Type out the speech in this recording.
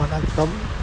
வணக்கம்.